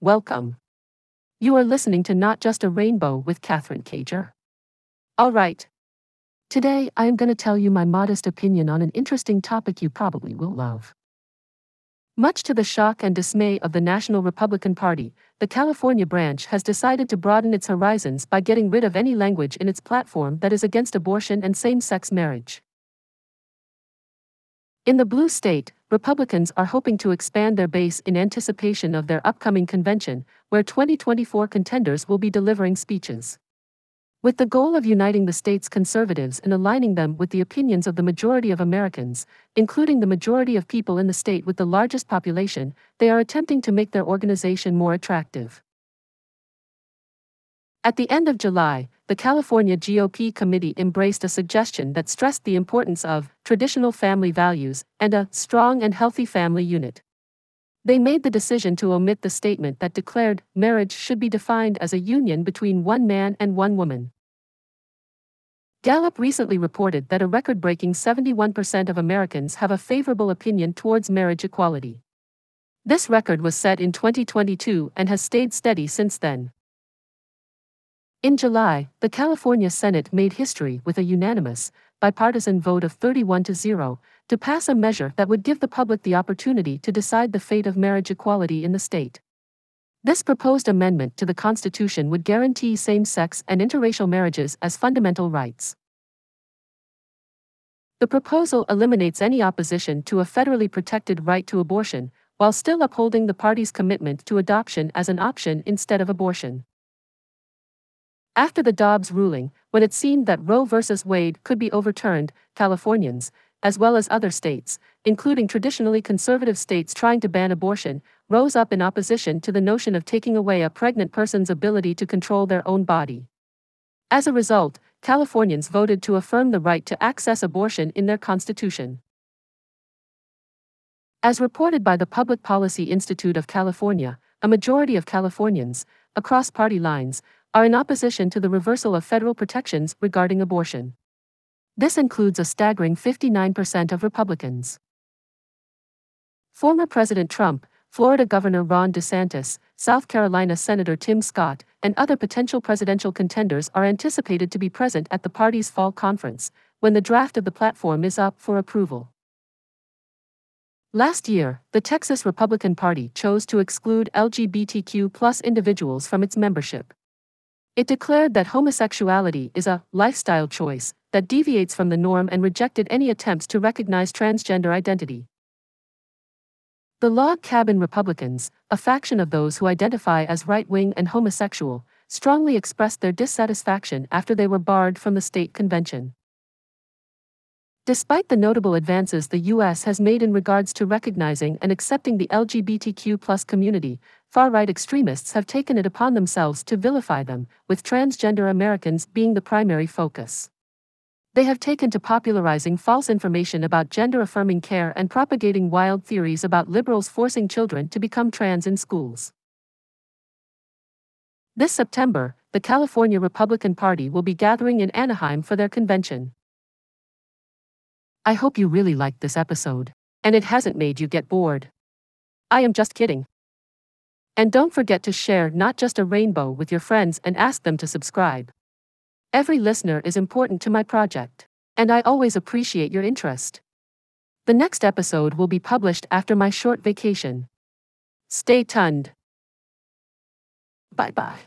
Welcome. You are listening to Not Just a Rainbow with Katherine Cager. All right. Today, I am going to tell you my modest opinion on an interesting topic you probably will love. Much to the shock and dismay of the National Republican Party, the California branch has decided to broaden its horizons by getting rid of any language in its platform that is against abortion and same sex marriage. In the blue state, Republicans are hoping to expand their base in anticipation of their upcoming convention, where 2024 contenders will be delivering speeches. With the goal of uniting the state's conservatives and aligning them with the opinions of the majority of Americans, including the majority of people in the state with the largest population, they are attempting to make their organization more attractive. At the end of July, the California GOP committee embraced a suggestion that stressed the importance of traditional family values and a strong and healthy family unit. They made the decision to omit the statement that declared marriage should be defined as a union between one man and one woman. Gallup recently reported that a record breaking 71% of Americans have a favorable opinion towards marriage equality. This record was set in 2022 and has stayed steady since then. In July, the California Senate made history with a unanimous, bipartisan vote of 31 to 0 to pass a measure that would give the public the opportunity to decide the fate of marriage equality in the state. This proposed amendment to the Constitution would guarantee same sex and interracial marriages as fundamental rights. The proposal eliminates any opposition to a federally protected right to abortion, while still upholding the party's commitment to adoption as an option instead of abortion. After the Dobbs ruling, when it seemed that Roe v. Wade could be overturned, Californians, as well as other states, including traditionally conservative states trying to ban abortion, rose up in opposition to the notion of taking away a pregnant person's ability to control their own body. As a result, Californians voted to affirm the right to access abortion in their constitution. As reported by the Public Policy Institute of California, a majority of Californians, across party lines, are in opposition to the reversal of federal protections regarding abortion. This includes a staggering 59% of Republicans. Former President Trump, Florida Governor Ron DeSantis, South Carolina Senator Tim Scott, and other potential presidential contenders are anticipated to be present at the party's fall conference, when the draft of the platform is up for approval. Last year, the Texas Republican Party chose to exclude LGBTQ individuals from its membership. It declared that homosexuality is a lifestyle choice that deviates from the norm and rejected any attempts to recognize transgender identity. The Log Cabin Republicans, a faction of those who identify as right wing and homosexual, strongly expressed their dissatisfaction after they were barred from the state convention. Despite the notable advances the U.S. has made in regards to recognizing and accepting the LGBTQ community, far right extremists have taken it upon themselves to vilify them, with transgender Americans being the primary focus. They have taken to popularizing false information about gender affirming care and propagating wild theories about liberals forcing children to become trans in schools. This September, the California Republican Party will be gathering in Anaheim for their convention. I hope you really liked this episode, and it hasn't made you get bored. I am just kidding. And don't forget to share Not Just a Rainbow with your friends and ask them to subscribe. Every listener is important to my project, and I always appreciate your interest. The next episode will be published after my short vacation. Stay tuned. Bye bye.